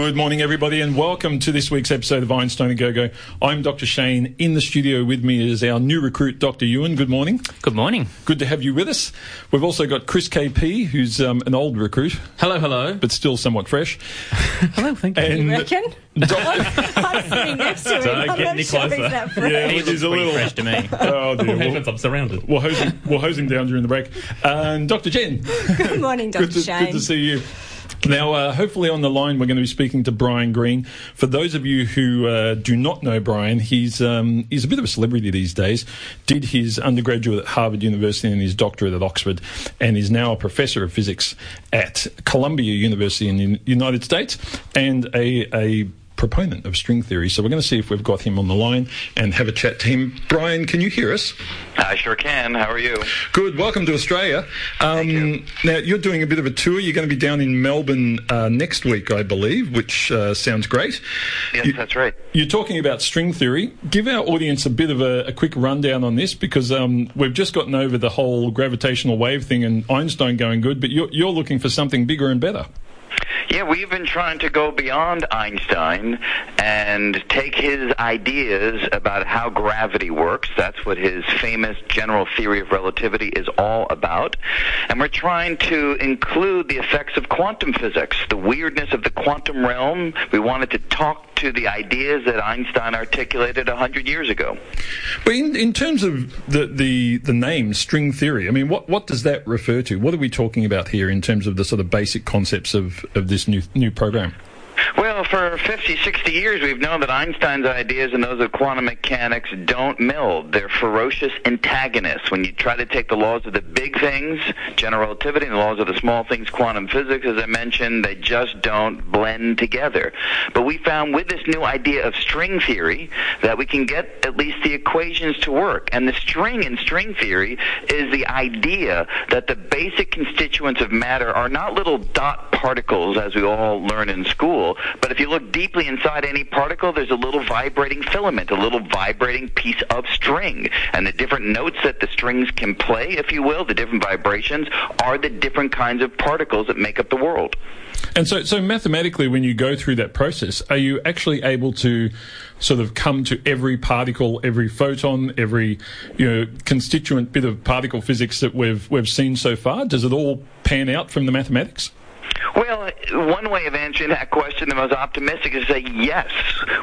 Good morning, everybody, and welcome to this week's episode of Einstein and Go-Go. I'm Dr. Shane. In the studio with me is our new recruit, Dr. Ewan. Good morning. Good morning. Good to have you with us. We've also got Chris KP, who's um, an old recruit. Hello, hello. But still somewhat fresh. hello, thank you. And You reckon? Doc- I'm sitting next to him. Don't I'm get any sure closer. he's. Yeah, He which looks is a little- fresh to me. oh, dear. We'll, I'm surrounded. we'll, hose him, we'll hose him down during the break. And Dr. Jen. Good morning, Dr. Good to, Shane. good to see you. Now, uh, hopefully on the line, we're going to be speaking to Brian Greene. For those of you who uh, do not know Brian, he's um, he's a bit of a celebrity these days. Did his undergraduate at Harvard University and his doctorate at Oxford, and is now a professor of physics at Columbia University in the United States, and a a proponent of string theory. So we're going to see if we've got him on the line and have a chat to him. Brian, can you hear us? I sure can. How are you? Good. Welcome to Australia. Um, you. Now, you're doing a bit of a tour. You're going to be down in Melbourne uh, next week, I believe, which uh, sounds great. Yes, You- that's right. You're talking about string theory. Give our audience a bit of a, a quick rundown on this because um, we've just gotten over the whole gravitational wave thing and Einstein going good, but you're, you're looking for something bigger and better. Yeah, we've been trying to go beyond Einstein and take his ideas about how gravity works. That's what his famous general theory of relativity is all about. And we're trying to include the effects of quantum physics, the weirdness of the quantum realm. We wanted to talk to the ideas that Einstein articulated a hundred years ago. But in, in terms of the, the, the name string theory, I mean, what, what does that refer to? What are we talking about here in terms of the sort of basic concepts of, of this new, new program? Well, for 50, 60 years, we've known that Einstein's ideas and those of quantum mechanics don't meld. They're ferocious antagonists. When you try to take the laws of the big things, general relativity, and the laws of the small things, quantum physics, as I mentioned, they just don't blend together. But we found with this new idea of string theory that we can get at least the equations to work. And the string in string theory is the idea that the basic constituents of matter are not little dot particles as we all learn in school, but if you look deeply inside any particle, there's a little vibrating filament, a little vibrating piece of string. And the different notes that the strings can play, if you will, the different vibrations, are the different kinds of particles that make up the world. And so, so mathematically, when you go through that process, are you actually able to sort of come to every particle, every photon, every you know constituent bit of particle physics that we've we've seen so far? Does it all pan out from the mathematics? Well, one way of answering that question, the most optimistic, is to say yes.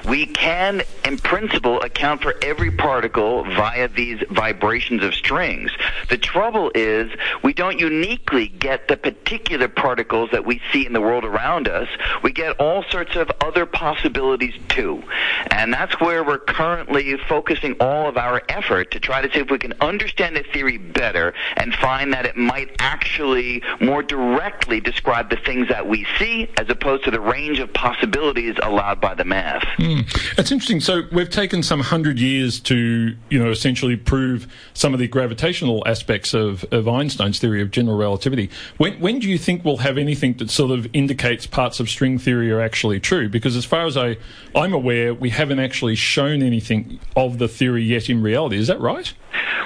We can, in principle, account for every particle via these vibrations of strings. The trouble is we don't uniquely get the particular particles that we see in the world around us. We get all sorts of other possibilities too. And that's where we're currently focusing all of our effort to try to see if we can understand the theory better and find that it might actually more directly describe the things that we see as opposed to the range of possibilities allowed by the math. Hmm. It's interesting. So we've taken some hundred years to, you know, essentially prove some of the gravitational aspects of, of Einstein's theory of general relativity. When, when do you think we'll have anything that sort of indicates parts of string theory are actually true? Because as far as I, I'm aware, we haven't actually shown anything of the theory yet in reality. Is that right?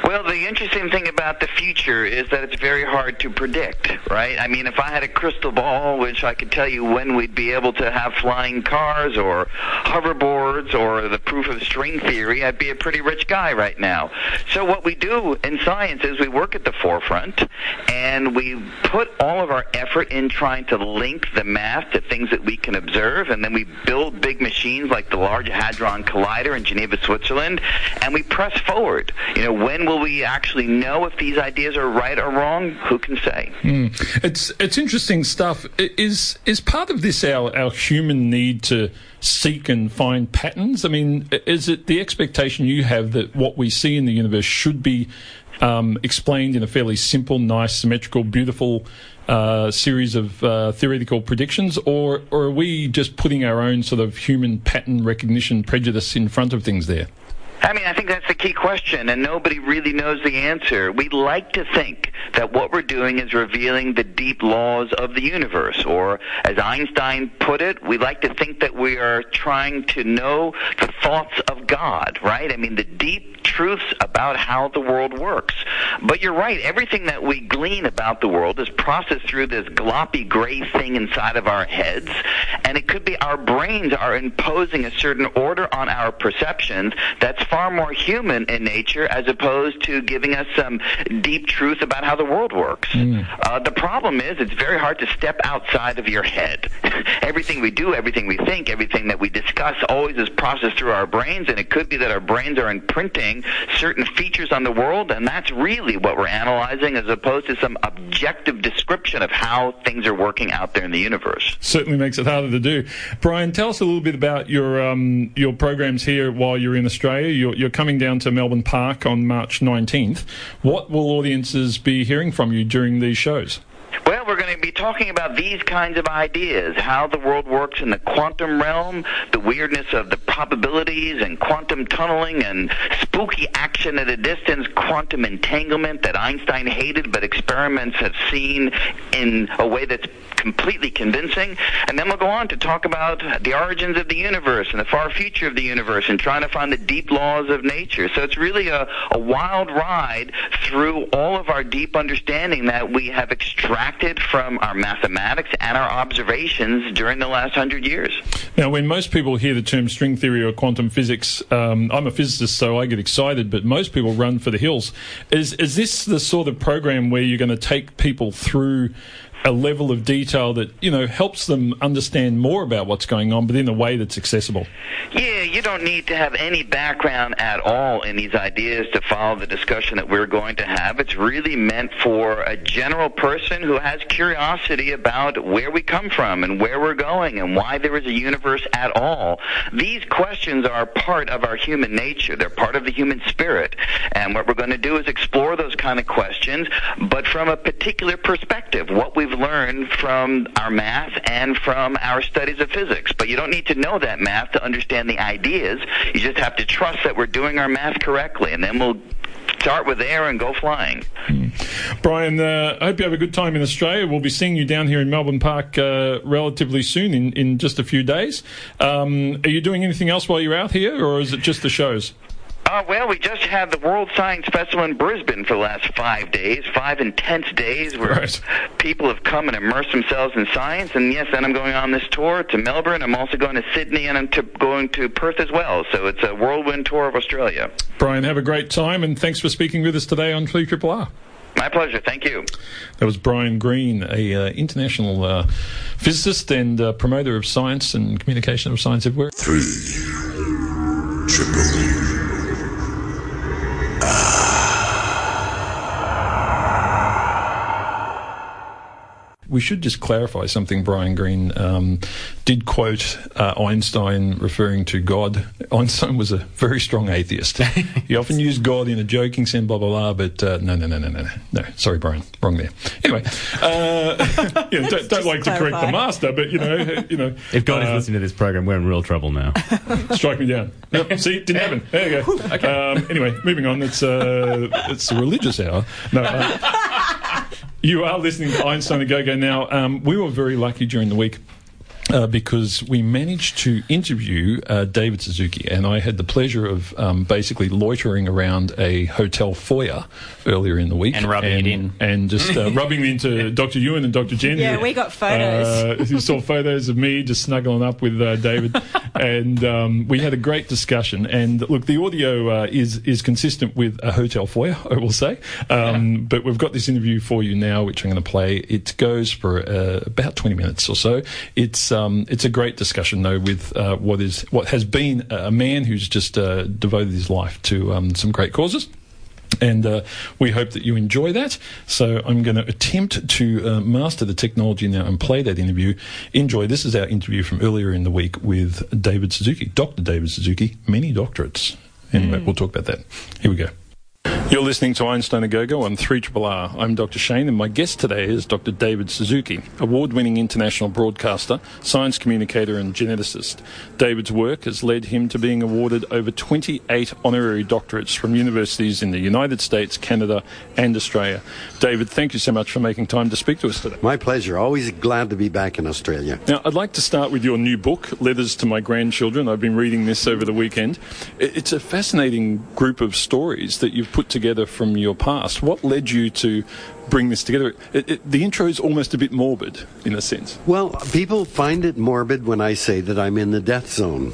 Well, the interesting thing about the future is that it's very hard to predict, right? I mean, if I had a crystal ball, which I could tell you when we'd be able to have flying cars or hoverboards or the proof of string theory, I'd be a pretty rich guy right now. So what we do in science is we work at the forefront and we put all of our effort in trying to link the math to things that we can observe, and then we build big machines like the Large Hadron Collider in Geneva, Switzerland, and we press forward. You know, when will we actually know if these ideas are right or wrong? Who can say? It's it's interesting stuff. Is is part of this our, our human need to seek and find patterns? I mean, is it the expectation you have that what we see in the universe should be um, explained in a fairly simple, nice, symmetrical, beautiful uh, series of uh, theoretical predictions, or or are we just putting our own sort of human pattern recognition prejudice in front of things there? I mean, I think that's the key question, and nobody really knows the answer. We like to think that what we're doing is revealing the deep laws of the universe, or as Einstein put it, we like to think that we are trying to know the thoughts of God, right? I mean, the deep truths about how the world works. But you're right, everything that we glean about the world is processed through this gloppy gray thing inside of our heads, and it could be our brains are imposing a certain order on our perceptions that's far more human in nature as opposed to giving us some deep truth about how the world works. Mm. Uh, the problem is it's very hard to step outside of your head. everything we do, everything we think, everything that we discuss always is processed through our brains, and it could be that our brains are imprinting certain features on the world, and that's really what we're analyzing as opposed to some objective description of how things are working out there in the universe. Certainly makes it harder to do. Brian, tell us a little bit about your um, your programs here while you're in Australia. You're, you're coming down to Melbourne Park on March 19th. What will audiences be hearing from you during these shows? Well, we're going to be talking about these kinds of ideas how the world works in the quantum realm, the weirdness of the probabilities and quantum tunneling and spooky action at a distance, quantum entanglement that Einstein hated but experiments have seen in a way that's completely convincing. And then we'll go on to talk about the origins of the universe and the far future of the universe and trying to find the deep laws of nature. So it's really a, a wild ride through all of our deep understanding that we have extracted from our mathematics and our observations during the last hundred years. Now, when most people hear the term string theory or quantum physics, um, I'm a physicist, so I get excited, but most people run for the hills. Is, is this the sort of program where you're going to take people through a level of detail that you know helps them understand more about what's going on, but in a way that's accessible. Yeah, you don't need to have any background at all in these ideas to follow the discussion that we're going to have. It's really meant for a general person who has curiosity about where we come from and where we're going and why there is a universe at all. These questions are part of our human nature. They're part of the human spirit. And what we're going to do is explore those kind of questions, but from a particular perspective. What we've we've learned from our math and from our studies of physics. But you don't need to know that math to understand the ideas. You just have to trust that we're doing our math correctly, and then we'll start with air and go flying. Mm. Brian, uh, I hope you have a good time in Australia. We'll be seeing you down here in Melbourne Park uh, relatively soon, in, in just a few days. Um, are you doing anything else while you're out here, or is it just the shows? Uh, well, we just had the World Science Festival in Brisbane for the last five days, five intense days where right. people have come and immersed themselves in science. And yes, then I'm going on this tour to Melbourne. I'm also going to Sydney and I'm to, going to Perth as well. So it's a whirlwind tour of Australia. Brian, have a great time and thanks for speaking with us today on 3 Triple R. My pleasure. Thank you. That was Brian Greene, a uh, international uh, physicist and uh, promoter of science and communication of science everywhere. Three we should just clarify something. Brian Greene um, did quote uh, Einstein referring to God. Einstein was a very strong atheist. he often used God in a joking sense, blah blah blah. But uh, no, no, no, no, no, no. Sorry, Brian, wrong there. Anyway, uh, you know, don't, don't like clarify. to correct the master, but you know, you know. If God is uh, listening to this program, we're in real trouble now. strike me down. No, see, didn't happen. There you go. Okay. Um, anyway, moving on. It's uh, it's a religious hour. No. You are listening to Einstein a Go Go now. Um, we were very lucky during the week uh, because we managed to interview uh, David Suzuki, and I had the pleasure of um, basically loitering around a hotel foyer earlier in the week and rubbing and, it in, and just uh, rubbing into Dr. Ewan and Dr. Jen. Yeah, we got photos. Uh, you saw photos of me just snuggling up with uh, David, and um, we had a great discussion. And look, the audio uh, is is consistent with a hotel foyer, I will say. Um, yeah. But we've got this interview for you now, which I'm going to play. It goes for about 20 minutes or so. It's um, it's a great discussion though with uh, what is what has been a man who's just uh, devoted his life to um, some great causes. And uh, we hope that you enjoy that. So I'm going to attempt to uh, master the technology now and play that interview. Enjoy. This is our interview from earlier in the week with David Suzuki, Dr. David Suzuki, many doctorates. Anyway, mm. we'll talk about that. Here we go. You're listening to Einstein and Go Go on 3 R. I'm Dr. Shane, and my guest today is Dr. David Suzuki, award winning international broadcaster, science communicator, and geneticist. David's work has led him to being awarded over 28 honorary doctorates from universities in the United States, Canada, and Australia. David, thank you so much for making time to speak to us today. My pleasure. Always glad to be back in Australia. Now, I'd like to start with your new book, Letters to My Grandchildren. I've been reading this over the weekend. It's a fascinating group of stories that you've put together together from your past. What led you to bring this together? It, it, the intro is almost a bit morbid in a sense. Well, people find it morbid when I say that I'm in the death zone.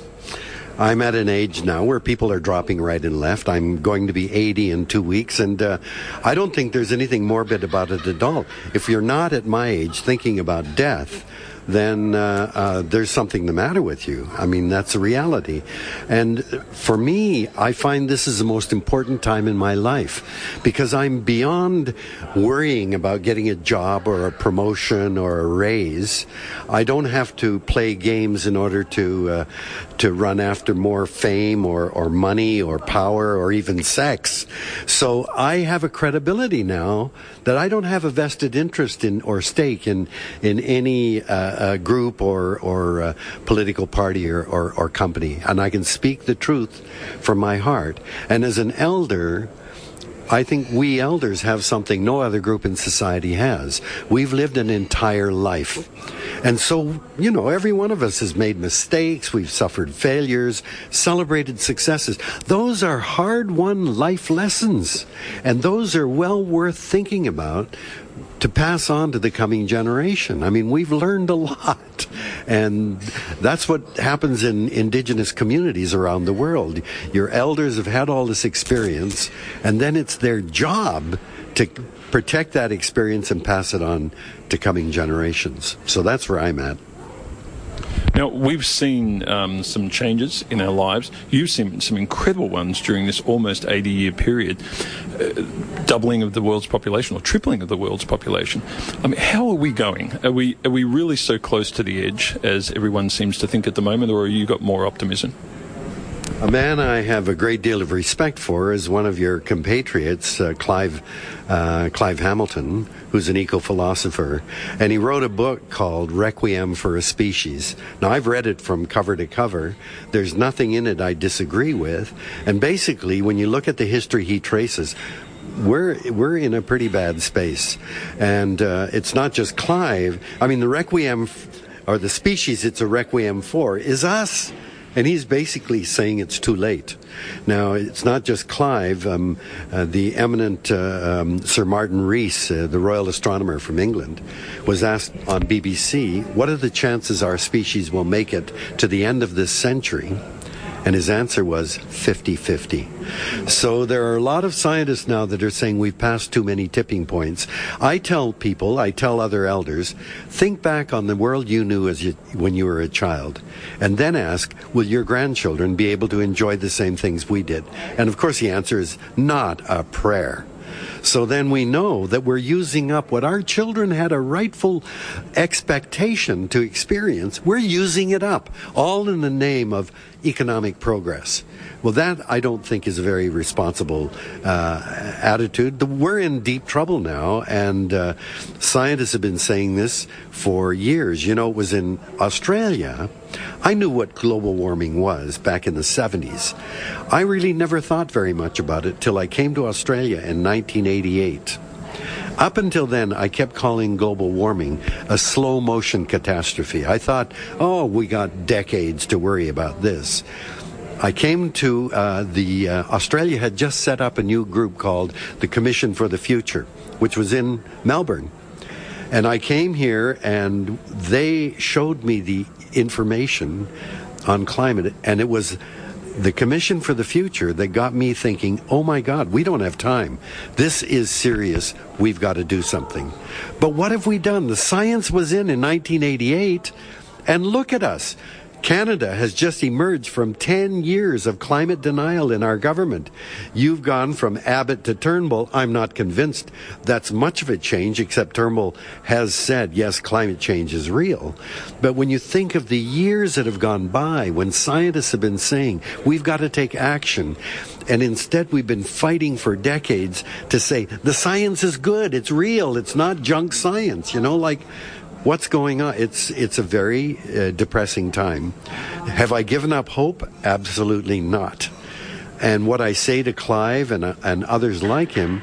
I'm at an age now where people are dropping right and left. I'm going to be 80 in two weeks, and uh, I don't think there's anything morbid about it at all. If you're not at my age thinking about death, then uh, uh, there's something the matter with you. I mean, that's a reality. And for me, I find this is the most important time in my life because I'm beyond worrying about getting a job or a promotion or a raise. I don't have to play games in order to uh, to run after more fame or, or money or power or even sex. So I have a credibility now that I don't have a vested interest in or stake in in any uh, uh, group or or uh, political party or, or, or company, and I can speak the truth from my heart. And as an elder, I think we elders have something no other group in society has. We've lived an entire life. And so, you know, every one of us has made mistakes, we've suffered failures, celebrated successes. Those are hard won life lessons. And those are well worth thinking about to pass on to the coming generation. I mean, we've learned a lot. And that's what happens in indigenous communities around the world. Your elders have had all this experience, and then it's their job to protect that experience and pass it on to coming generations. So that's where I'm at. Now, we've seen um, some changes in our lives. You've seen some incredible ones during this almost 80 year period uh, doubling of the world's population or tripling of the world's population. I mean, how are we going? Are we, are we really so close to the edge as everyone seems to think at the moment, or have you got more optimism? A man I have a great deal of respect for is one of your compatriots, uh, Clive, uh, Clive Hamilton, who's an eco-philosopher, and he wrote a book called Requiem for a Species. Now I've read it from cover to cover. There's nothing in it I disagree with, and basically, when you look at the history he traces, we're we're in a pretty bad space, and uh, it's not just Clive. I mean, the Requiem, f- or the species it's a requiem for, is us. And he's basically saying it's too late. Now, it's not just Clive. Um, uh, the eminent uh, um, Sir Martin Rees, uh, the royal astronomer from England, was asked on BBC, What are the chances our species will make it to the end of this century? And his answer was 50 50. So there are a lot of scientists now that are saying we've passed too many tipping points. I tell people, I tell other elders, think back on the world you knew as you, when you were a child, and then ask, will your grandchildren be able to enjoy the same things we did? And of course, the answer is not a prayer. So then we know that we're using up what our children had a rightful expectation to experience. We're using it up, all in the name of economic progress. Well, that I don't think is a very responsible uh, attitude. We're in deep trouble now, and uh, scientists have been saying this for years. You know, it was in Australia. I knew what global warming was back in the 70s. I really never thought very much about it till I came to Australia in 1988. Up until then, I kept calling global warming a slow motion catastrophe. I thought, oh, we got decades to worry about this. I came to uh, the uh, Australia had just set up a new group called the Commission for the Future, which was in Melbourne. And I came here and they showed me the information on climate, and it was the Commission for the Future that got me thinking, oh my God, we don't have time. This is serious. We've got to do something. But what have we done? The science was in in 1988, and look at us. Canada has just emerged from 10 years of climate denial in our government. You've gone from Abbott to Turnbull. I'm not convinced that's much of a change, except Turnbull has said, yes, climate change is real. But when you think of the years that have gone by, when scientists have been saying, we've got to take action, and instead we've been fighting for decades to say, the science is good, it's real, it's not junk science, you know, like, what's going on? It's it's a very uh, depressing time. Have I given up hope? Absolutely not. And what I say to Clive and uh, and others like him,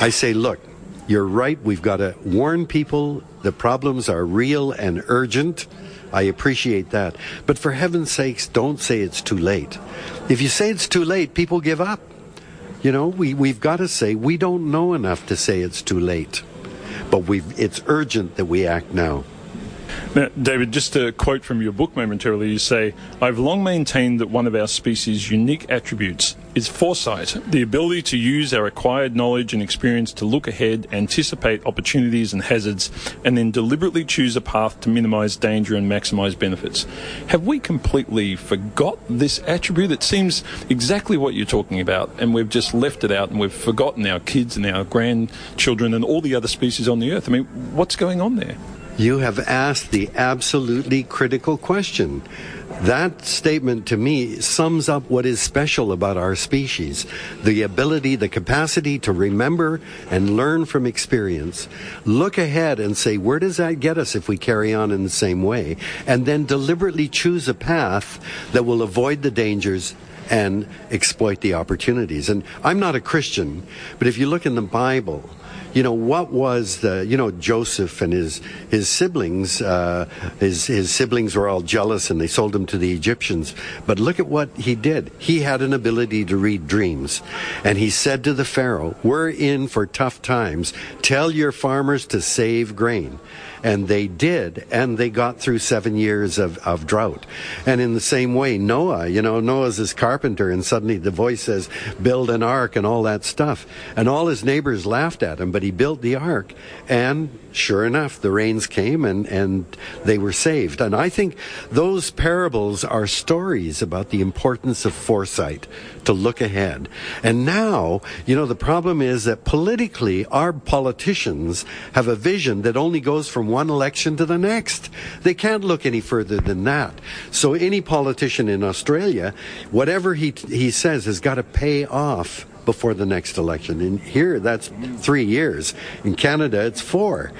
I say, look, you're right. We've got to warn people. The problems are real and urgent. I appreciate that. But for heaven's sakes, don't say it's too late. If you say it's too late, people give up. You know, we, we've got to say we don't know enough to say it's too late but we've, it's urgent that we act now. Now, David, just a quote from your book momentarily, you say, I've long maintained that one of our species' unique attributes is foresight, the ability to use our acquired knowledge and experience to look ahead, anticipate opportunities and hazards, and then deliberately choose a path to minimize danger and maximize benefits. Have we completely forgot this attribute? It seems exactly what you're talking about, and we've just left it out and we've forgotten our kids and our grandchildren and all the other species on the earth. I mean, what's going on there? You have asked the absolutely critical question. That statement to me sums up what is special about our species. The ability, the capacity to remember and learn from experience, look ahead and say, where does that get us if we carry on in the same way? And then deliberately choose a path that will avoid the dangers and exploit the opportunities. And I'm not a Christian, but if you look in the Bible, you know, what was the, you know, Joseph and his, his siblings, uh, his, his siblings were all jealous and they sold him to the Egyptians. But look at what he did. He had an ability to read dreams. And he said to the Pharaoh, we're in for tough times. Tell your farmers to save grain. And they did, and they got through seven years of, of drought. And in the same way, Noah, you know, Noah's this carpenter, and suddenly the voice says, build an ark and all that stuff. And all his neighbors laughed at him, but he built the ark. And sure enough, the rains came and, and they were saved. And I think those parables are stories about the importance of foresight to look ahead. And now, you know, the problem is that politically, our politicians have a vision that only goes from one election to the next. They can't look any further than that. So any politician in Australia, whatever he, he says has got to pay off before the next election. And here, that's three years. In Canada, it's four.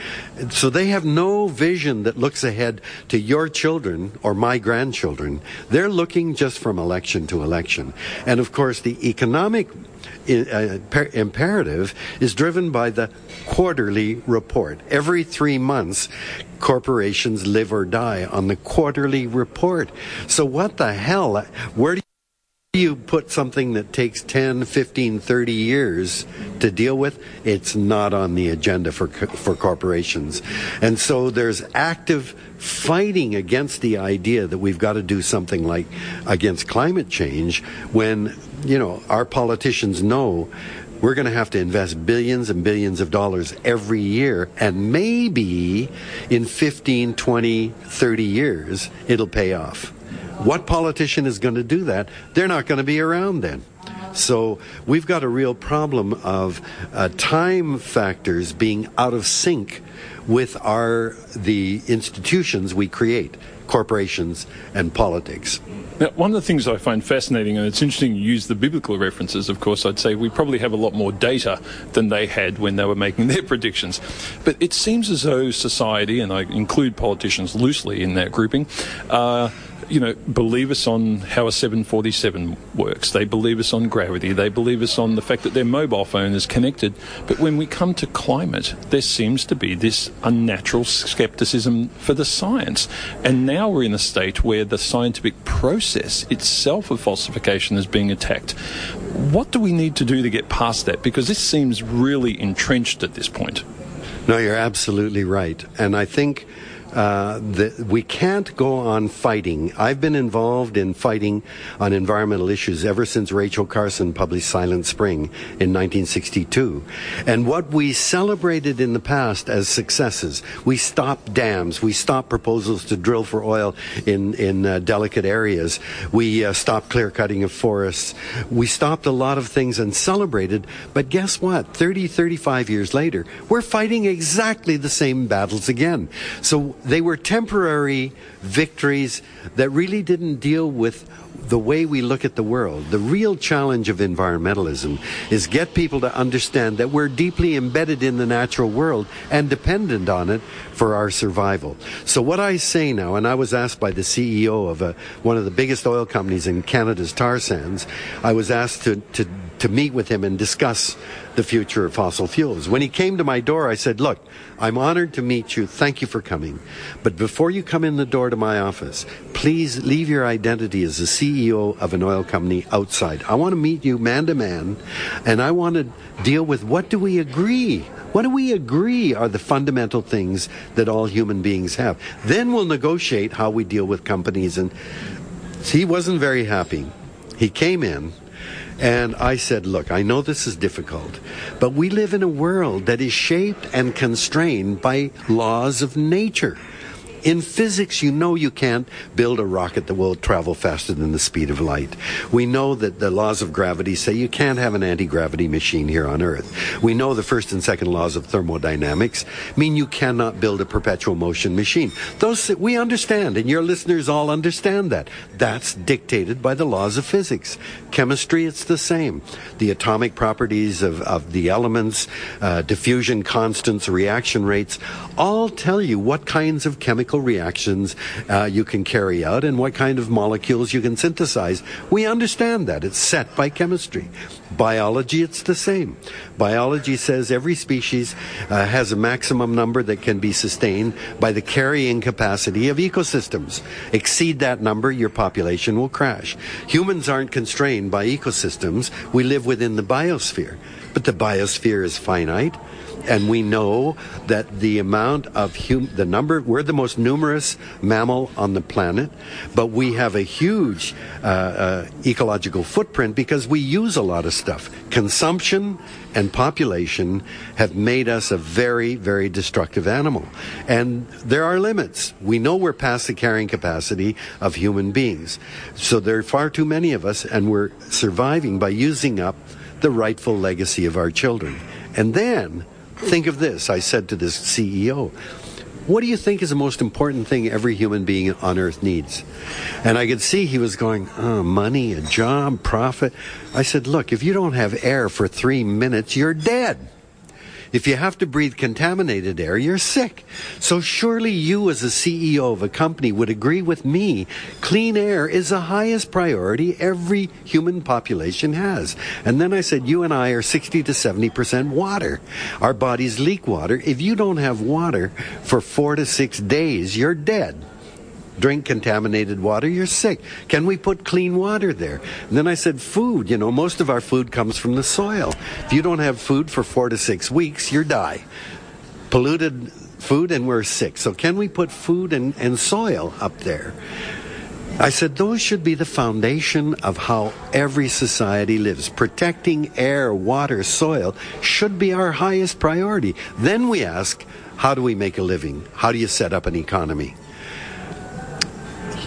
So they have no vision that looks ahead to your children or my grandchildren. They're looking just from election to election. And of course, the economic uh, imperative is driven by the quarterly report. Every three months, corporations live or die on the quarterly report. So what the hell? Where do you put something that takes 10, 15, 30 years to deal with, it's not on the agenda for, for corporations. And so there's active fighting against the idea that we've got to do something like against climate change when, you know, our politicians know we're going to have to invest billions and billions of dollars every year and maybe in 15, 20, 30 years it'll pay off. What politician is going to do that? They're not going to be around then. So we've got a real problem of uh, time factors being out of sync with our the institutions we create, corporations and politics. Now, one of the things I find fascinating, and it's interesting you use the biblical references, of course, I'd say we probably have a lot more data than they had when they were making their predictions. But it seems as though society, and I include politicians loosely in that grouping, uh, you know, believe us on how a 747 works. They believe us on gravity. They believe us on the fact that their mobile phone is connected. But when we come to climate, there seems to be this unnatural skepticism for the science. And now we're in a state where the scientific process itself of falsification is being attacked. What do we need to do to get past that? Because this seems really entrenched at this point. No, you're absolutely right. And I think uh, we can't go on fighting. I've been involved in fighting on environmental issues ever since Rachel Carson published Silent Spring in 1962. And what we celebrated in the past as successes, we stopped dams, we stopped proposals to drill for oil in, in uh, delicate areas, we uh, stopped clear cutting of forests, we stopped a lot of things and celebrated. But guess what? 30, 35 years later, we're fighting exactly the same battles again. So they were temporary victories that really didn't deal with the way we look at the world. The real challenge of environmentalism is get people to understand that we're deeply embedded in the natural world and dependent on it for our survival. So what I say now, and I was asked by the CEO of a, one of the biggest oil companies in Canada's tar sands, I was asked to, to, to meet with him and discuss the future of fossil fuels. When he came to my door, I said, look, I'm honored to meet you. Thank you for coming. But before you come in the door to my office, please leave your identity as a CEO of an oil company outside. I want to meet you man to man, and I want to deal with what do we agree? What do we agree are the fundamental things that all human beings have? Then we'll negotiate how we deal with companies. And he wasn't very happy. He came in and I said, look, I know this is difficult, but we live in a world that is shaped and constrained by laws of nature. In physics, you know you can't build a rocket that will travel faster than the speed of light. We know that the laws of gravity say you can't have an anti-gravity machine here on Earth. We know the first and second laws of thermodynamics mean you cannot build a perpetual motion machine. Those we understand, and your listeners all understand that. That's dictated by the laws of physics. Chemistry, it's the same. The atomic properties of, of the elements, uh, diffusion constants, reaction rates, all tell you what kinds of chemical reactions uh, you can carry out and what kind of molecules you can synthesize. We understand that. It's set by chemistry. Biology, it's the same. Biology says every species uh, has a maximum number that can be sustained by the carrying capacity of ecosystems. Exceed that number, your population will crash. Humans aren't constrained by ecosystems. We live within the biosphere. But the biosphere is finite and we know that the amount of hum- the number we're the most numerous mammal on the planet but we have a huge uh, uh, ecological footprint because we use a lot of stuff. Consumption and population have made us a very very destructive animal. And there are limits. We know we're past the carrying capacity of human beings. So there are far too many of us and we're surviving by using up the rightful legacy of our children. And then Think of this. I said to this CEO, what do you think is the most important thing every human being on earth needs? And I could see he was going, oh, money, a job, profit. I said, look, if you don't have air for three minutes, you're dead. If you have to breathe contaminated air, you're sick. So surely you as a CEO of a company would agree with me. Clean air is the highest priority every human population has. And then I said, you and I are 60 to 70% water. Our bodies leak water. If you don't have water for four to six days, you're dead drink contaminated water, you're sick. Can we put clean water there? And then I said, food. You know, most of our food comes from the soil. If you don't have food for four to six weeks, you die. Polluted food and we're sick. So can we put food and, and soil up there? I said those should be the foundation of how every society lives. Protecting air, water, soil should be our highest priority. Then we ask, how do we make a living? How do you set up an economy?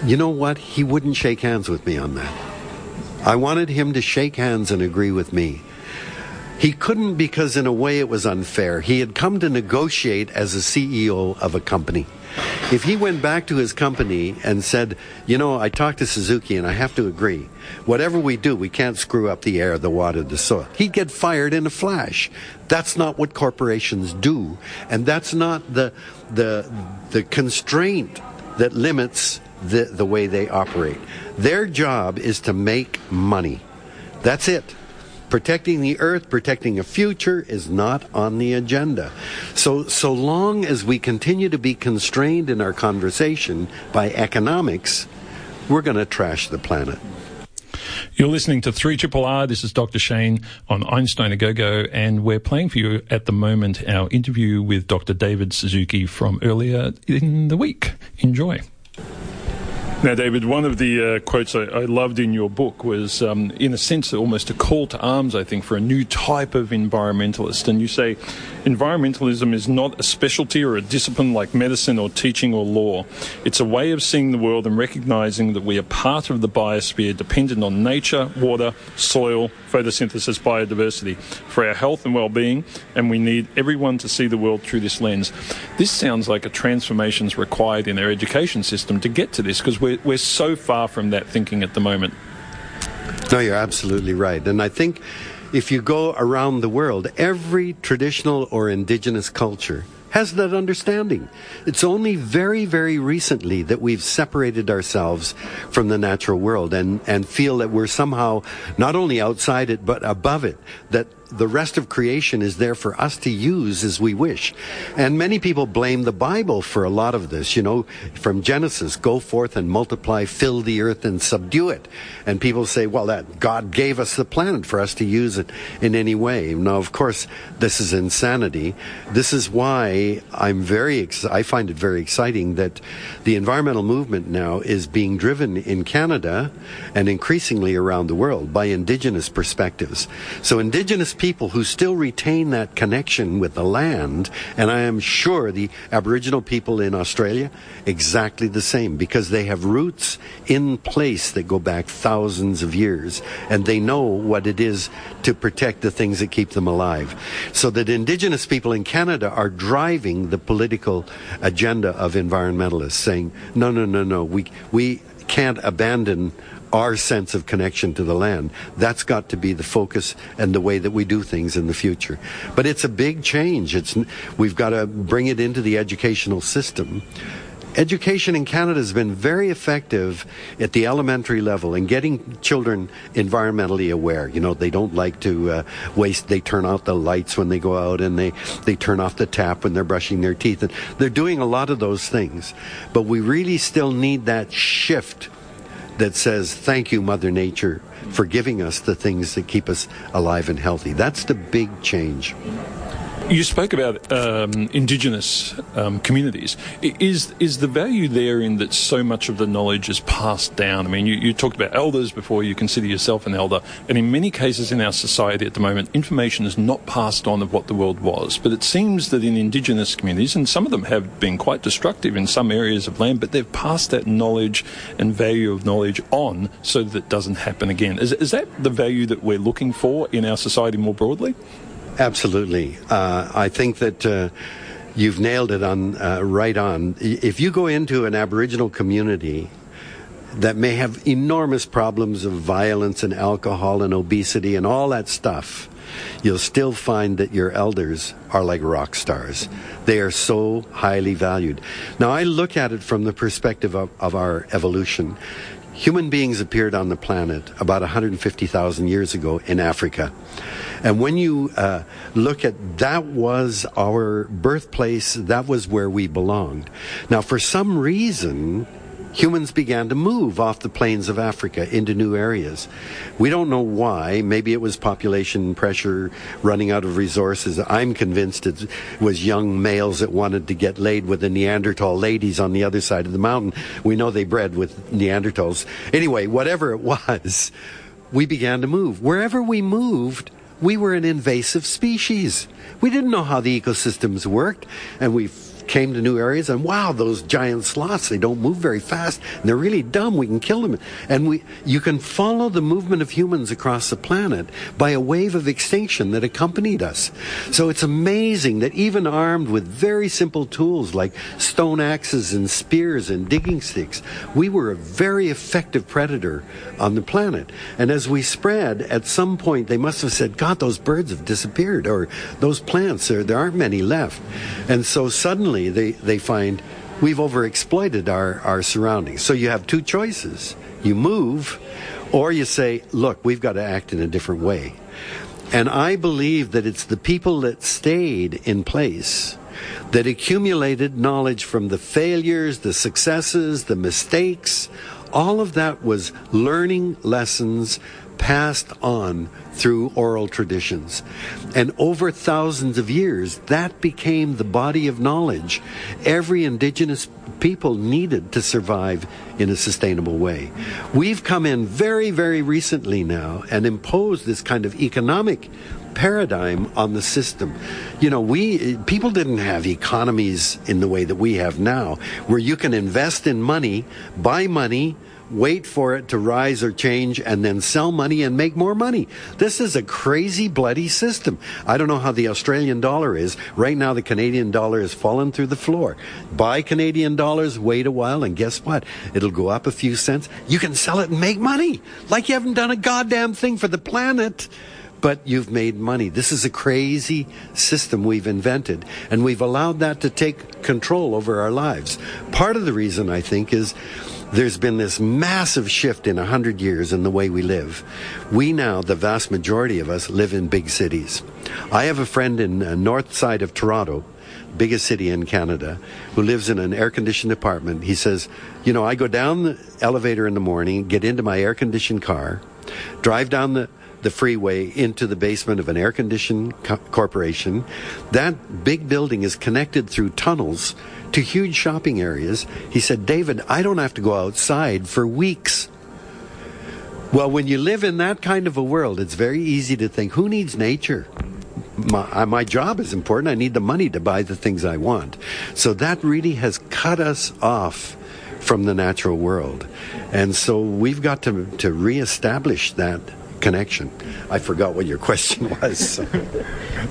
You know what? He wouldn't shake hands with me on that. I wanted him to shake hands and agree with me. He couldn't because, in a way, it was unfair. He had come to negotiate as a CEO of a company. If he went back to his company and said, You know, I talked to Suzuki and I have to agree, whatever we do, we can't screw up the air, the water, the soil, he'd get fired in a flash. That's not what corporations do, and that's not the, the, the constraint that limits the, the way they operate. Their job is to make money. That's it. Protecting the earth, protecting a future is not on the agenda. So, so long as we continue to be constrained in our conversation by economics, we're going to trash the planet. You're listening to 3 Triple R. This is Dr. Shane on Einstein A Go Go, and we're playing for you at the moment our interview with Dr. David Suzuki from earlier in the week. Enjoy. Now, David, one of the uh, quotes I, I, loved in your book was, um, in a sense, almost a call to arms, I think, for a new type of environmentalist. And you say, environmentalism is not a specialty or a discipline like medicine or teaching or law. It's a way of seeing the world and recognizing that we are part of the biosphere dependent on nature, water, soil, photosynthesis, biodiversity for our health and well being, and we need everyone to see the world through this lens. This sounds like a transformation is required in our education system to get to this because we're, we're so far from that thinking at the moment. No, you're absolutely right. And I think if you go around the world, every traditional or indigenous culture has that understanding. It's only very, very recently that we've separated ourselves from the natural world and, and feel that we're somehow not only outside it, but above it. That the rest of creation is there for us to use as we wish. And many people blame the Bible for a lot of this, you know, from Genesis, go forth and multiply, fill the earth and subdue it. And people say, well, that God gave us the planet for us to use it in any way. Now, of course, this is insanity. This is why I'm very, ex- I find it very exciting that the environmental movement now is being driven in Canada and increasingly around the world by indigenous perspectives. So indigenous people who still retain that connection with the land, and I am sure the Aboriginal people in Australia, exactly the same, because they have roots in place that go back thousands of years, and they know what it is to protect the things that keep them alive. So that Indigenous people in Canada are driving the political agenda of environmentalists, saying, no, no, no, no, we, we can't abandon our sense of connection to the land. That's got to be the focus and the way that we do things in the future. But it's a big change. It's, we've got to bring it into the educational system. Education in Canada has been very effective at the elementary level in getting children environmentally aware. You know, they don't like to uh, waste, they turn out the lights when they go out and they, they turn off the tap when they're brushing their teeth. And they're doing a lot of those things. But we really still need that shift that says, Thank you, Mother Nature, for giving us the things that keep us alive and healthy. That's the big change. You spoke about um, indigenous um, communities. Is is the value there in that so much of the knowledge is passed down? I mean, you, you, talked about elders before. You consider yourself an elder, and in many cases in our society at the moment, information is not passed on of what the world was. But it seems that in indigenous communities, and some of them have been quite destructive in some areas of land, but they've passed that knowledge and value of knowledge on so that it doesn't happen again. Is is that the value that we're looking for in our society more broadly? Absolutely. Uh, I think that uh, you've nailed it on uh, right on. If you go into an Aboriginal community that may have enormous problems of violence and alcohol and obesity and all that stuff, you'll still find that your elders are like rock stars. They are so highly valued. Now, I look at it from the perspective of, of our evolution. Human beings appeared on the planet about 150,000 years ago in Africa. And when you uh, look at that was our birthplace, that was where we belonged. Now, for some reason, humans began to move off the plains of Africa into new areas. We don't know why. Maybe it was population pressure, running out of resources. I'm convinced it was young males that wanted to get laid with the Neanderthal ladies on the other side of the mountain. We know they bred with Neanderthals. Anyway, whatever it was, we began to move. Wherever we moved, we were an invasive species. We didn't know how the ecosystems worked, and we came to new areas and wow, those giant sloths, they don't move very fast and they're really dumb. We can kill them. And we, you can follow the movement of humans across the planet by a wave of extinction that accompanied us. So it's amazing that even armed with very simple tools like stone axes and spears and digging sticks, we were a very effective predator on the planet. And as we spread, at some point they must have said, God, those birds have disappeared or those plants, there, there aren't many left. And so suddenly they, they find we've overexploited our, our surroundings. So you have two choices. You move, or you say, look, we've got to act in a different way. And I believe that it's the people that stayed in place that accumulated knowledge from the failures, the successes, the mistakes, All of that was learning lessons passed on through oral traditions. And over thousands of years, that became the body of knowledge every indigenous people needed to survive in a sustainable way. We've come in very, very recently now and imposed this kind of economic paradigm on the system. You know, we people didn't have economies in the way that we have now, where you can invest in money, buy money, wait for it to rise or change, and then sell money and make more money. This is a crazy, bloody system. I don't know how the Australian dollar is. Right now, the Canadian dollar has fallen through the floor. Buy Canadian dollars, wait a while, and guess what? It'll go up a few cents. You can sell it and make money like you haven't done a goddamn thing for the planet but you've made money. This is a crazy system we've invented, and we've allowed that to take control over our lives. Part of the reason, I think, is there's been this massive shift in a hundred years in the way we live. We now, the vast majority of us, live in big cities. I have a friend in the north side of Toronto, biggest city in Canada, who lives in an air conditioned apartment. He says, You know, I go down the elevator in the morning, get into my air conditioned car, drive down the the freeway into the basement of an air conditioned co- corporation. That big building is connected through tunnels to huge shopping areas. He said, David, I don't have to go outside for weeks. Well, when you live in that kind of a world, it's very easy to think, who needs nature? My, my, job is important. I need the money to buy the things I want. So that really has cut us off from the natural world. And so we've got to, to reestablish that connection. I forgot what your question was.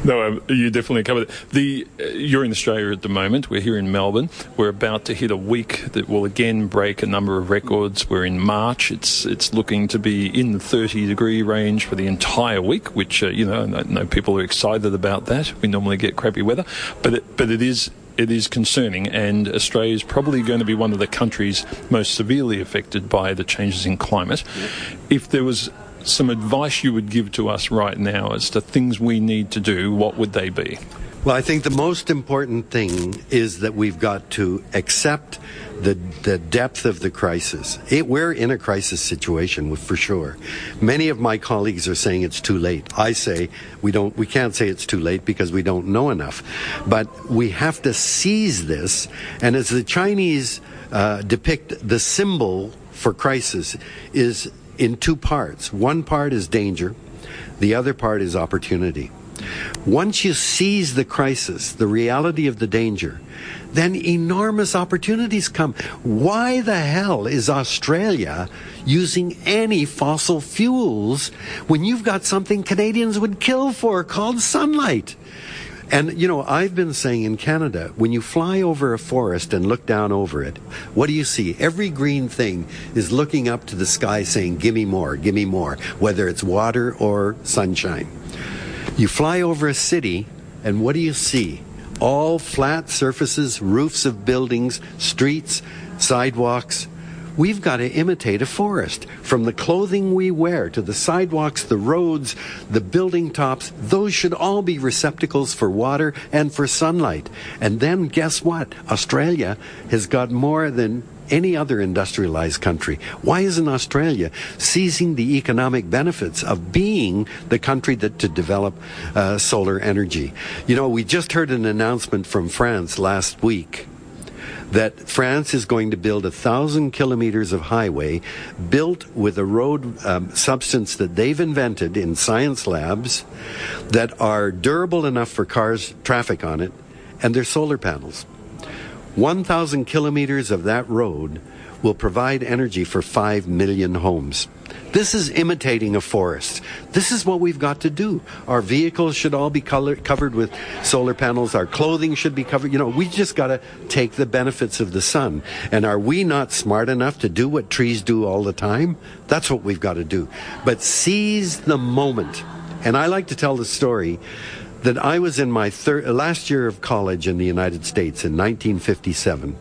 no, um, you definitely covered it. The uh, you're in Australia at the moment. We're here in Melbourne. We're about to hit a week that will again break a number of records. We're in March. It's it's looking to be in the 30 degree range for the entire week, which uh, you know, I know people are excited about that. We normally get crappy weather, but it, but it is it is concerning, and Australia is probably going to be one of the countries most severely affected by the changes in climate. If there was some advice you would give to us right now as to things we need to do, what would they be? Well, I think the most important thing is that we've got to accept the the depth of the crisis. It, we're in a crisis situation, for sure. Many of my colleagues are saying it's too late. I say we don't. We can't say it's too late because we don't know enough. But we have to seize this. And as the Chinese uh, depict the symbol for crisis is in two parts. One part is danger, the other part is opportunity. Once you seize the crisis, the reality of the danger, then enormous opportunities come. Why the hell is Australia using any fossil fuels when you've got something Canadians would kill for called sunlight? And, you know, I've been saying in Canada, when you fly over a forest and look down over it, what do you see? Every green thing is looking up to the sky saying, Give me more, give me more, whether it's water or sunshine. You fly over a city, and what do you see? All flat surfaces, roofs of buildings, streets, sidewalks, We've got to imitate a forest. From the clothing we wear to the sidewalks, the roads, the building tops, those should all be receptacles for water and for sunlight. And then guess what? Australia has got more than any other industrialized country. Why isn't Australia seizing the economic benefits of being the country that to develop uh, solar energy? You know, we just heard an announcement from France last week that France is going to build a thousand kilometers of highway built with a road um, substance that they've invented in science labs that are durable enough for cars, traffic on it, and they're solar panels. 1,000 kilometers of that road will provide energy for 5 million homes. This is imitating a forest. This is what we've got to do. Our vehicles should all be color- covered with solar panels. Our clothing should be covered. You know, we just got to take the benefits of the sun. And are we not smart enough to do what trees do all the time? That's what we've got to do. But seize the moment. And I like to tell the story that I was in my thir- last year of college in the United States in 1957.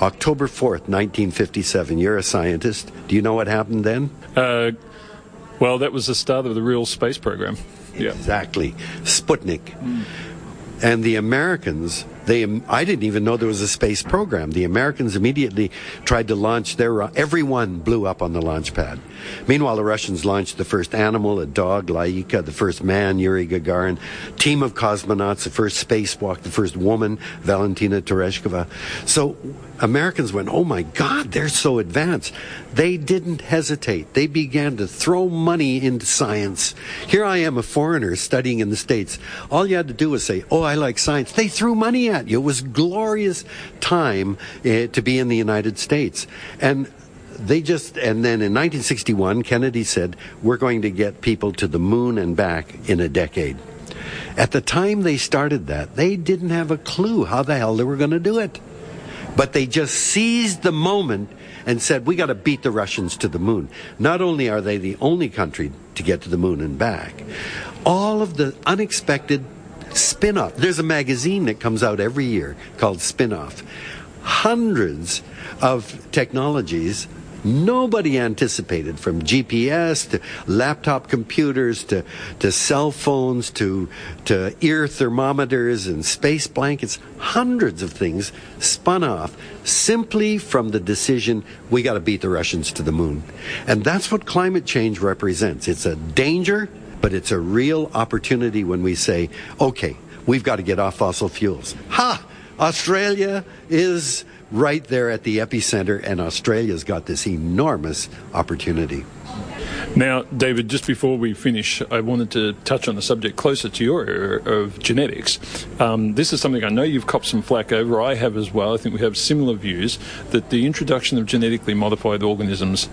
October 4th, 1957. You're a scientist. Do you know what happened then? Uh, well, that was the start of the real space program. Yeah. Exactly. Sputnik. Mm. And the Americans They, I didn't even know there was a space program. The Americans immediately tried to launch their. Uh, everyone blew up on the launch pad. Meanwhile, the Russians launched the first animal, a dog, Laika, the first man, Yuri Gagarin, team of cosmonauts, the first spacewalk, the first woman, Valentina Tereshkova. So Americans went, oh my God, they're so advanced. They didn't hesitate. They began to throw money into science. Here I am, a foreigner studying in the States. All you had to do was say, oh, I like science. They threw money at you. It was glorious time uh, to be in the United States. And they just, and then in 1961, Kennedy said, we're going to get people to the moon and back in a decade. At the time they started that, they didn't have a clue how the hell they were going to do it. But they just seized the moment and said, we got to beat the Russians to the moon. Not only are they the only country to get to the moon and back, all of the unexpected spin off. There's a magazine that comes out every year called Spin Off. Hundreds of technologies nobody anticipated from GPS to laptop computers to, to cell phones to, to ear thermometers and space blankets. Hundreds of things spun off simply from the decision we got to beat the Russians to the moon. And that's what climate change represents. It's a danger, but it's a real opportunity when we say, okay, we've got to get off fossil fuels. Ha! Australia is right there at the epicenter, and Australia's got this enormous opportunity. Now, David, just before we finish, I wanted to touch on a subject closer to your area of genetics. Um, this is something I know you've copped some flack over. I have as well. I think we have similar views that the introduction of genetically modified organisms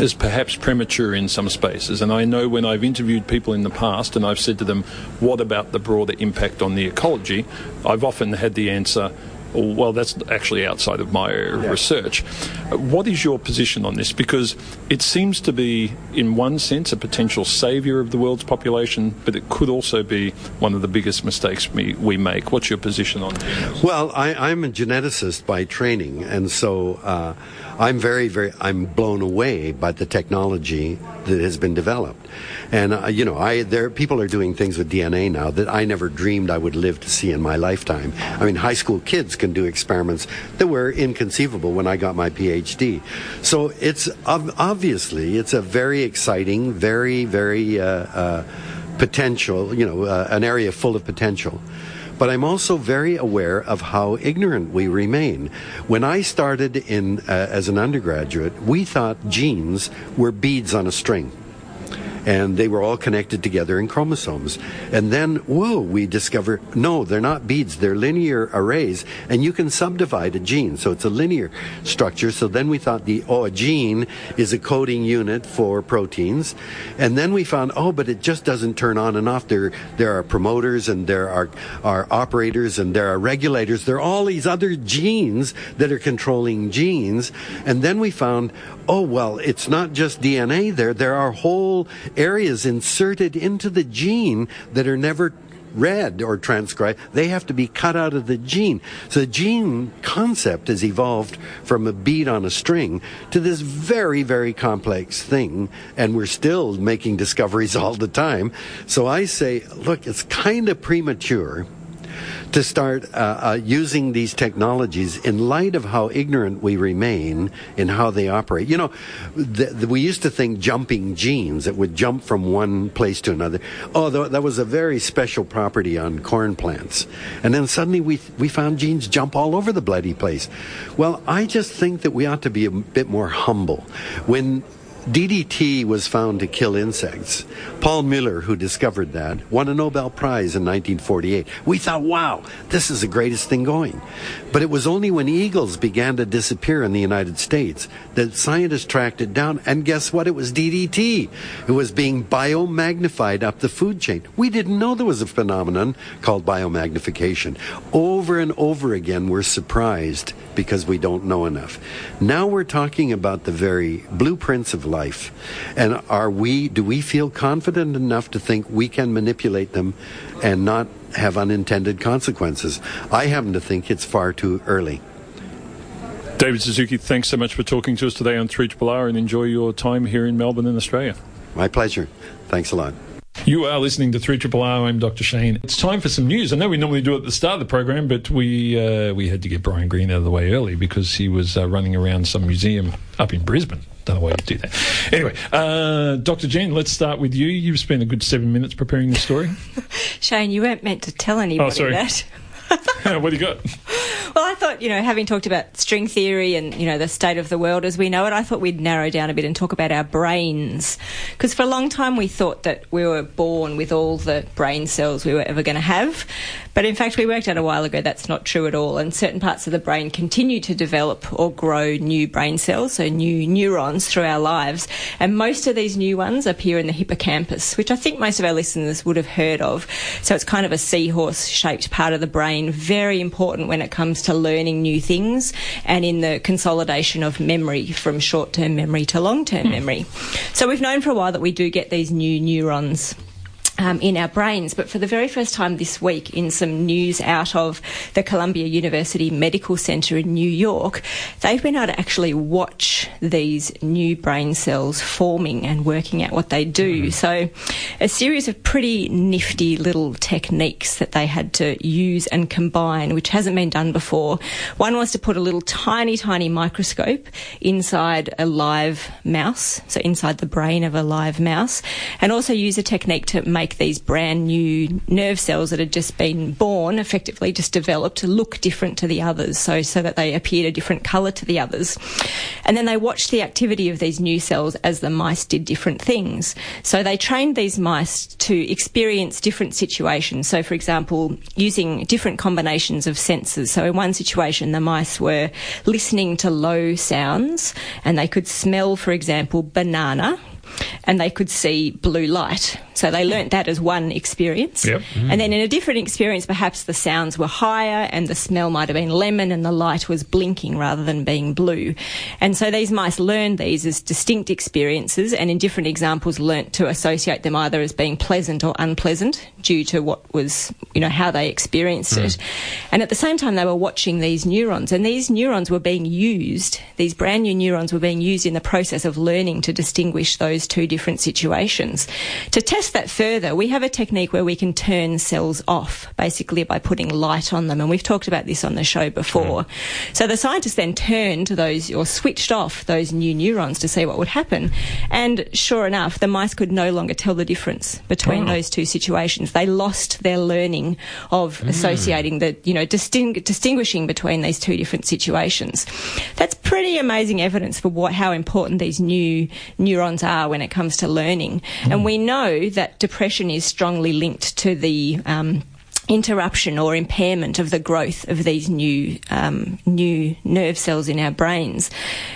is perhaps premature in some spaces. And I know when I've interviewed people in the past and I've said to them, what about the broader impact on the ecology? I've often had the answer, well, that's actually outside of my yeah. research. What is your position on this? Because it seems to be, in one sense, a potential saviour of the world's population, but it could also be one of the biggest mistakes we, we make. What's your position on this? Well, I, am a geneticist by training, and so uh, I'm very, very, I'm blown away by the technology that has been developed. And uh, you know, I there people are doing things with DNA now that I never dreamed I would live to see in my lifetime. I mean, high school kids can do experiments that were inconceivable when I got my PhD. So it's obviously it's a very exciting, very, very uh, uh, potential. You know, uh, an area full of potential but I'm also very aware of how ignorant we remain. When I started in uh, as an undergraduate, we thought genes were beads on a string and they were all connected together in chromosomes. And then, whoa, we discover no, they're not beads, they're linear arrays, and you can subdivide a gene, so it's a linear structure. So then we thought the oh, a gene is a coding unit for proteins, and then we found oh, but it just doesn't turn on and off. There there are promoters and there are are operators and there are regulators. There are all these other genes that are controlling genes, and then we found oh well, it's not just DNA there. There are whole areas inserted into the gene that are never read or transcribed. They have to be cut out of the gene. So the gene concept has evolved from a bead on a string to this very, very complex thing. And we're still making discoveries all the time. So I say, look, it's kind of premature to start uh, uh, using these technologies in light of how ignorant we remain in how they operate. You know, the, the, we used to think jumping genes that would jump from one place to another. Oh, that was a very special property on corn plants. And then suddenly we, we found genes jump all over the bloody place. Well, I just think that we ought to be a bit more humble. When DDT was found to kill insects. Paul Muller, who discovered that, won a Nobel Prize in 1948. We thought, wow, this is the greatest thing going. But it was only when eagles began to disappear in the United States that scientists tracked it down. And guess what? It was DDT. It was being biomagnified up the food chain. We didn't know there was a phenomenon called biomagnification. Over and over again, we're surprised because we don't know enough. Now we're talking about the very blueprints of life. And are we, do we feel confident enough to think we can manipulate them and not have unintended consequences? I happen to think it's far too early. David Suzuki, thanks so much for talking to us today on 3 R and enjoy your time here in Melbourne in Australia. My pleasure. Thanks a lot. You are listening to 3 Triple R. I'm Dr. Shane. It's time for some news. I know we normally do it at the start of the program, but we uh, we had to get Brian Greene out of the way early because he was uh, running around some museum up in Brisbane. Don't know why you do that. Anyway, uh, Dr. Jen, let's start with you. You've spent a good seven minutes preparing the story. Shane, you weren't meant to tell anybody Oh, sorry. that. what do you got? Well, I thought, you know, having talked about string theory and, you know, the state of the world as we know it, I thought we'd narrow down a bit and talk about our brains. Because for a long time we thought that we were born with all the brain cells we were ever going to have. But in fact, we worked out a while ago that's not true at all. And certain parts of the brain continue to develop or grow new brain cells, so new neurons through our lives. And most of these new ones appear in the hippocampus, which I think most of our listeners would have heard of. So it's kind of a seahorse shaped part of the brain, very important when it comes to learning new things and in the consolidation of memory from short term memory to long term hmm. memory. So we've known for a while that we do get these new neurons um, in our brains. But for the very first time this week, in some news out of the Columbia University Medical Center in New York, they've been able to actually watch these new brain cells forming and working out what they do. So, a series of pretty nifty little techniques that they had to use and combine, which hasn't been done before. One was to put a little tiny, tiny microscope inside a live mouse, so inside the brain of a live mouse, and also use a technique to make these brand new nerve cells that had just been born, effectively just developed, to look different to the others, so so that they appeared a different colour to the others. And then they watched the activity of these new cells as the mice did different things. So they trained these mice to experience different situations. So, for example, using different combinations of senses. So, in one situation, the mice were listening to low sounds and they could smell, for example, banana and they could see blue light. So they learnt that as one experience. Yep. Mm. And then in a different experience, perhaps the sounds were higher and the smell might have been lemon and the light was blinking rather than being blue. And so these mice learned these as distinct experiences and in different examples learnt to associate them either as being pleasant or unpleasant due to what was, you know, how they experienced mm. it. And at the same time, they were watching these neurons and these neurons were being used, these brand new neurons were being used in the process of learning to distinguish those two different situations. To test that further, we have a technique where we can turn cells off, basically by putting light on them. And we've talked about this on the show before. Mm-hmm. So the scientists then turned those or switched off those new neurons to see what would happen. And sure enough, the mice could no longer tell the difference between those two situations. They lost their learning of mm. associating the, you know, disting- distinguishing between these two different situations. That's pretty amazing evidence for what, how important these new neurons are when it comes to learning. And we know that depression is strongly linked to the um, interruption or impairment of the growth of these new um, new nerve cells in our brains.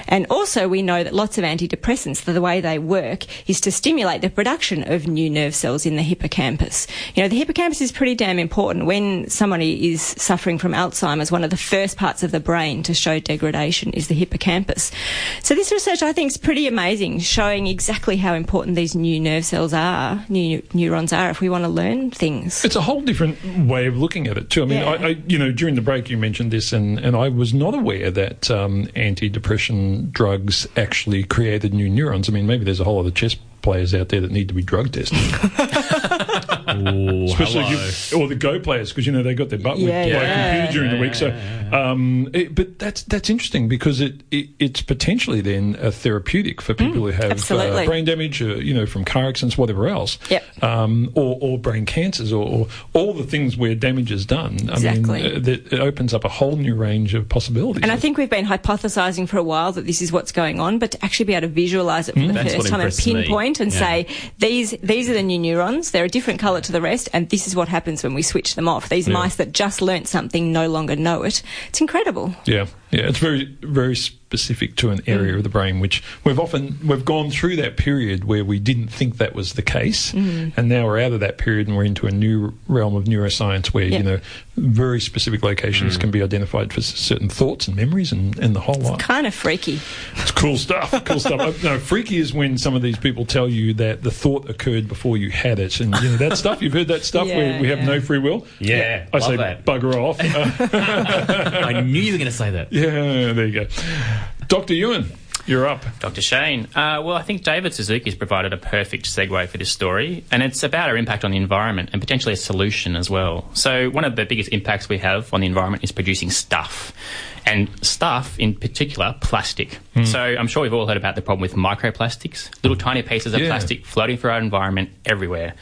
And also we know that lots of antidepressants, the way they work is to stimulate the production of new nerve cells in the hippocampus. You know, the hippocampus is pretty damn important. When somebody is suffering from Alzheimer's, one of the first parts of the brain to show degradation is the hippocampus. So this research I think is pretty amazing, showing exactly how important these new nerve cells are, new neurons are if we want to learn things. It's a whole different way of looking at it too. I mean, Yeah. I, I, you know, during the break you mentioned this, and, and I was not aware that um, antidepressant drugs actually created new neurons. I mean, maybe there's a whole other chess players out there that need to be drug tested, especially hello. if you, or the Go players because you know they got their butt whipped Yeah, by a yeah. computer during the week. So, um, it, but that's that's interesting because it, it it's potentially then a therapeutic for people who have uh, brain damage, uh, you know, from car accidents, whatever else, Yep. um, or, or brain cancers, or, or all the things where damage is done. I Exactly. mean, uh, that it opens up a whole new range of possibilities. And I think we've been hypothesising for a while that this is what's going on, but to actually be able to visualise it for the first time and impressed me. pinpoint and Yeah. say these these are the new neurons, they're a different colour to the rest, and this is what happens when we switch them off. These Yeah. mice that just learnt something no longer know it. It's incredible. Yeah, yeah, it's very, very specific to an area Mm. of the brain, which we've often we've gone through that period where we didn't think that was the case, Mm. and now we're out of that period and we're into a new realm of neuroscience where Yeah. you know very specific locations can be identified for certain thoughts and memories and, and the whole lot. Kind of freaky. It's cool stuff. Cool stuff. Uh, no, freaky is when some of these people tell you that the thought occurred before you had it, and you know that stuff. You've heard that stuff where Yeah, we have yeah. no free will. Yeah, I love say that. bugger off. I knew you were going to say that. Yeah, there you go. Dr. Ewan. You're up. Dr. Shane. Uh, well, I think David Suzuki has provided a perfect segue for this story, and it's about our impact on the environment and potentially a solution as well. So, one of the biggest impacts we have on the environment is producing stuff and stuff in particular plastic. Mm. So I'm sure we've all heard about the problem with microplastics, little tiny pieces of yeah. plastic floating through our environment everywhere.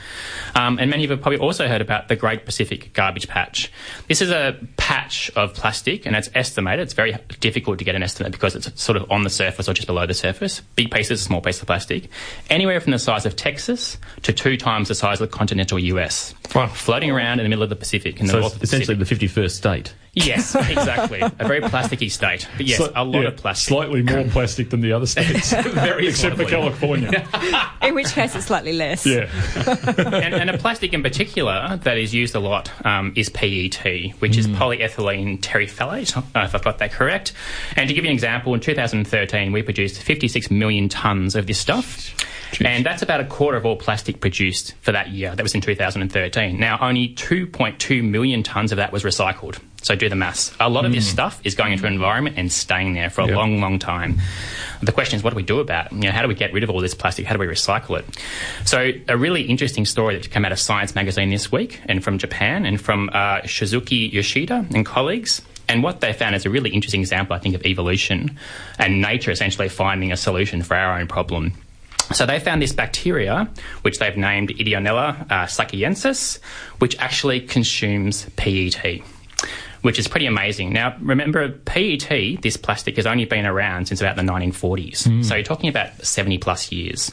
Um, and many of you have probably also heard about the Great Pacific Garbage Patch. This is a patch of plastic, and it's estimated. It's very difficult to get an estimate because it's sort of on the surface or just below the surface. Big pieces, small pieces of plastic, anywhere from the size of Texas to two times the size of the continental US, wow. floating around in the middle of the Pacific. In the so north essentially the 51st state. Yes, exactly. a very plasticky state. But yes, so, a lot yeah, of plastic. Slightly more plastic than the other states. very Except for California. in which case it's slightly less. Yeah. and, and, a plastic in particular that is used a lot um, is PET, which mm. is polyethylene terephthalate, uh, if I've got that correct. And to give you an example, in 2013 we produced 56 million tonnes of this stuff. Jeez. And that's about a quarter of all plastic produced for that year. That was in 2013. Now, only 2.2 million tonnes of that was recycled. So do the maths. A lot of this mm. stuff is going into an environment and staying there for a yep. long, long time. The question is, what do we do about it? You know, how do we get rid of all this plastic? How do we recycle it? So a really interesting story that came out of Science magazine this week and from Japan and from uh, Shosuke Yoshida and colleagues. And what they found is a really interesting example, I think, of evolution and nature essentially finding a solution for our own problem. So they found this bacteria, which they've named Ideonella uh, which actually consumes PET which is pretty amazing. Now, remember, PET, this plastic, has only been around since about the 1940s. Mm. So you're talking about 70 plus years.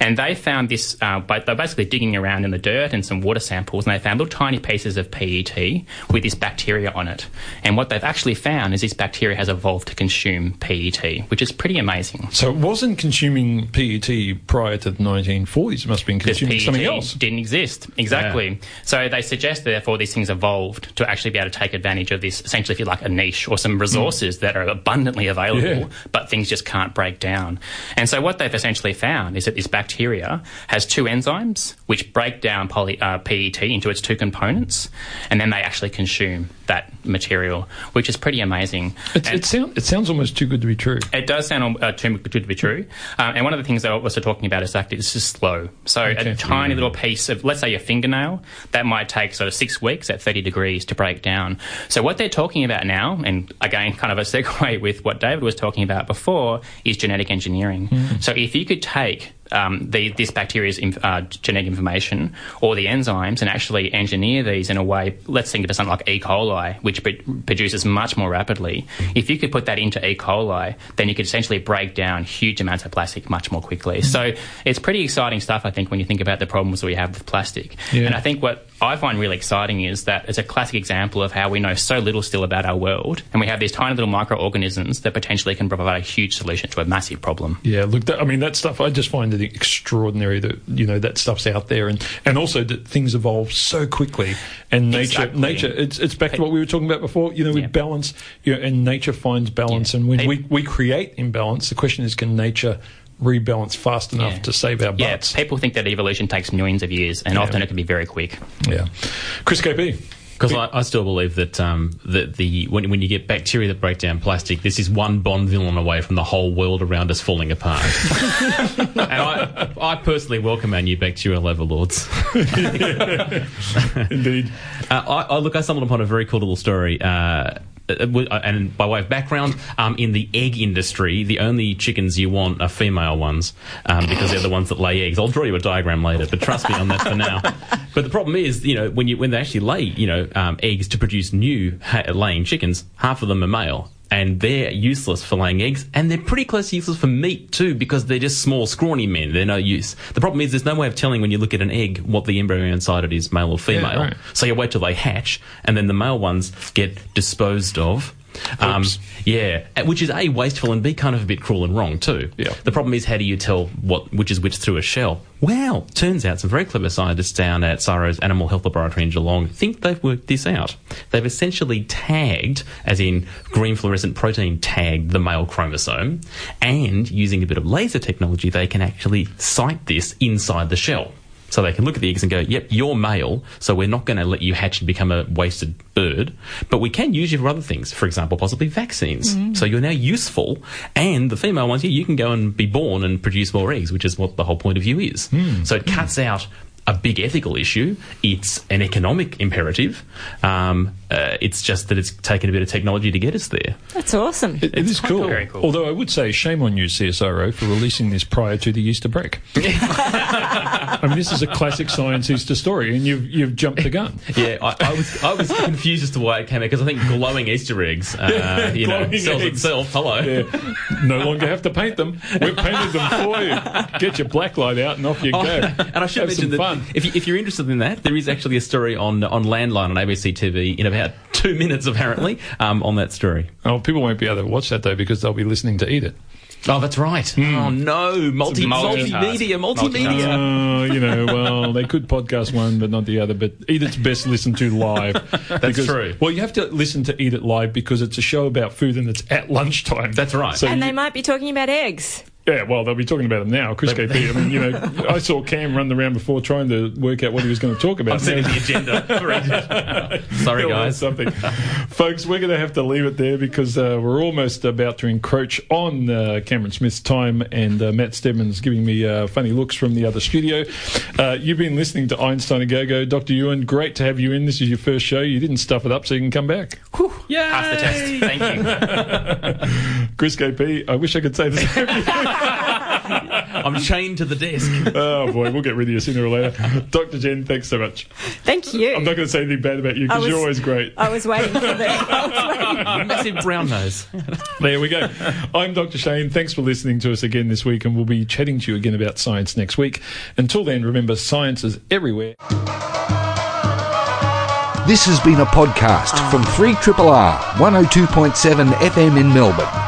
And they found this, uh, by, they're basically digging around in the dirt and some water samples, and they found little tiny pieces of PET with this bacteria on it. And what they've actually found is this bacteria has evolved to consume PET, which is pretty amazing. So it wasn't consuming PET prior to the 1940s. It must have been consuming something else. didn't exist. Exactly. Yeah. So they suggest, therefore, these things evolved to actually be able to take advantage advantage of this, essentially, if you like, a niche or some resources mm. that are abundantly available, yeah. but things just can't break down. And so what they've essentially found is that this bacteria has two enzymes which break down poly, uh, PET into its two components, and then they actually consume that material, which is pretty amazing. it, sound, it sounds almost too good to be true. It does sound uh, too good to be true. Um, and one of the things they're also talking about is that it's just slow. So okay. a tiny little piece of, let's say, your fingernail, that might take sort of six weeks at 30 degrees to break down. So what they're talking about now, and again, kind of a segue with what David was talking about before, is genetic engineering. Mm. So if you could take um, the, this bacteria's inf- uh, genetic information or the enzymes and actually engineer these in a way, let's think of something like E. coli, which p- produces much more rapidly. If you could put that into E. coli, then you could essentially break down huge amounts of plastic much more quickly. So it's pretty exciting stuff, I think, when you think about the problems we have with plastic. Yeah. And I think what I find really exciting is that it's a classic example of how we know so little still about our world, and we have these tiny little microorganisms that potentially can provide a huge solution to a massive problem. Yeah, look, that, I mean, that stuff, I just find it extraordinary that, you know, that stuff's out there, and, and also that things evolve so quickly, and nature, exactly. nature, it's, it's back to what we were talking about before, you know, with yeah. balance, you know, and nature finds balance, yeah. and when we, we create imbalance, the question is, can nature rebalance fast enough yeah. to save our butts. Yeah, people think that evolution takes millions of years, and yeah. often it can be very quick. Yeah. Chris KP. Because I, I, still believe that um, that the when, when you get bacteria that break down plastic, this is one Bond villain away from the whole world around us falling apart. and I, I personally welcome our new bacterial overlords. Indeed. Uh, I, I, look, I stumbled upon a very cool little story. Uh, and by way of background, um, in the egg industry, the only chickens you want are female ones um, because they're the ones that lay eggs. I'll draw you a diagram later, but trust me on that for now. But the problem is, you know, when you when they actually lay, you know, um, eggs to produce new ha- laying chickens, half of them are male, and they're useless for laying eggs, and they're pretty close to useless for meat too, because they're just small, scrawny men. They're no use. The problem is there's no way of telling when you look at an egg what the embryo inside it is, male or female. Yeah, right. So you wait till they hatch, and then the male ones get disposed of um, yeah, which is a wasteful and b kind of a bit cruel and wrong too. Yeah. The problem is how do you tell what which is which through a shell? Well, turns out some very clever scientists down at CSIRO's Animal Health Laboratory in Geelong think they've worked this out. They've essentially tagged, as in green fluorescent protein tagged the male chromosome, and using a bit of laser technology, they can actually sight this inside the shell. So they can look at the eggs and go, yep, you're male, so we're not going to let you hatch and become a wasted bird, but we can use you for other things. For example, possibly vaccines. So you're now useful, and the female ones, yeah, you can go and be born and produce more eggs, which is what the whole point of view is. So it cuts out a big ethical issue. It's an economic imperative. Um, uh, it's just that it's taken a bit of technology to get us there. That's awesome. It, it is cool. Very cool. Although I would say shame on you, CSIRO, for releasing this prior to the Easter break. I mean, this is a classic science Easter story, and you've you've jumped the gun. Yeah, I, I was I was confused as to why it came out because I think glowing Easter eggs, uh, you know, Glowing sells eggs. itself. Hello. Yeah. No longer have to paint them. We've painted them for you. Get your black light out and off you go. Oh, and I should Have mention that fun. if, you, if you're interested in that, there is actually a story on on Landline on ABC TV in about two minutes, apparently, um, on that story. Oh, people won't be able to watch that though because they'll be listening to Eat It. Oh, that's right. Hmm. Oh no, multi multimedia, multimedia. Oh, you know, well, they could podcast one, but not the other. But Eat It's best listened to live. That's true. Well, you have to listen to Eat It live because it's a show about food and it's at lunchtime. That's right. So and you- they might be talking about eggs. Yeah, well, they'll be talking about them now. Chris KP. I mean, you know, I saw Cam run around before trying to work out what he was going to talk about. I'm sending the agenda. Sorry, He'll guys. Something, folks. We're going to have to leave it there because uh, we're almost about to encroach on uh, Cameron Smith's time, and uh, Matt Stebbins giving me uh, funny looks from the other studio. Uh, you've been listening to Einstein-A-Go-Go, Dr. Ewan. Great to have you in. This is your first show. You didn't stuff it up, so you can come back. Yay! Pass the test. Thank you. Chris KP. I wish I could say the same. I'm chained to the desk. oh boy, we'll get rid of you sooner or later. Dr. Jen, thanks so much. Thank you. I'm not going to say anything bad about you because you're always great. I was waiting for the. Massive brown nose. There we go. I'm Dr. Shane. Thanks for listening to us again this week, and we'll be chatting to you again about science next week. Until then, remember, science is everywhere. This has been a podcast from 3RRR 102.7 FM in Melbourne.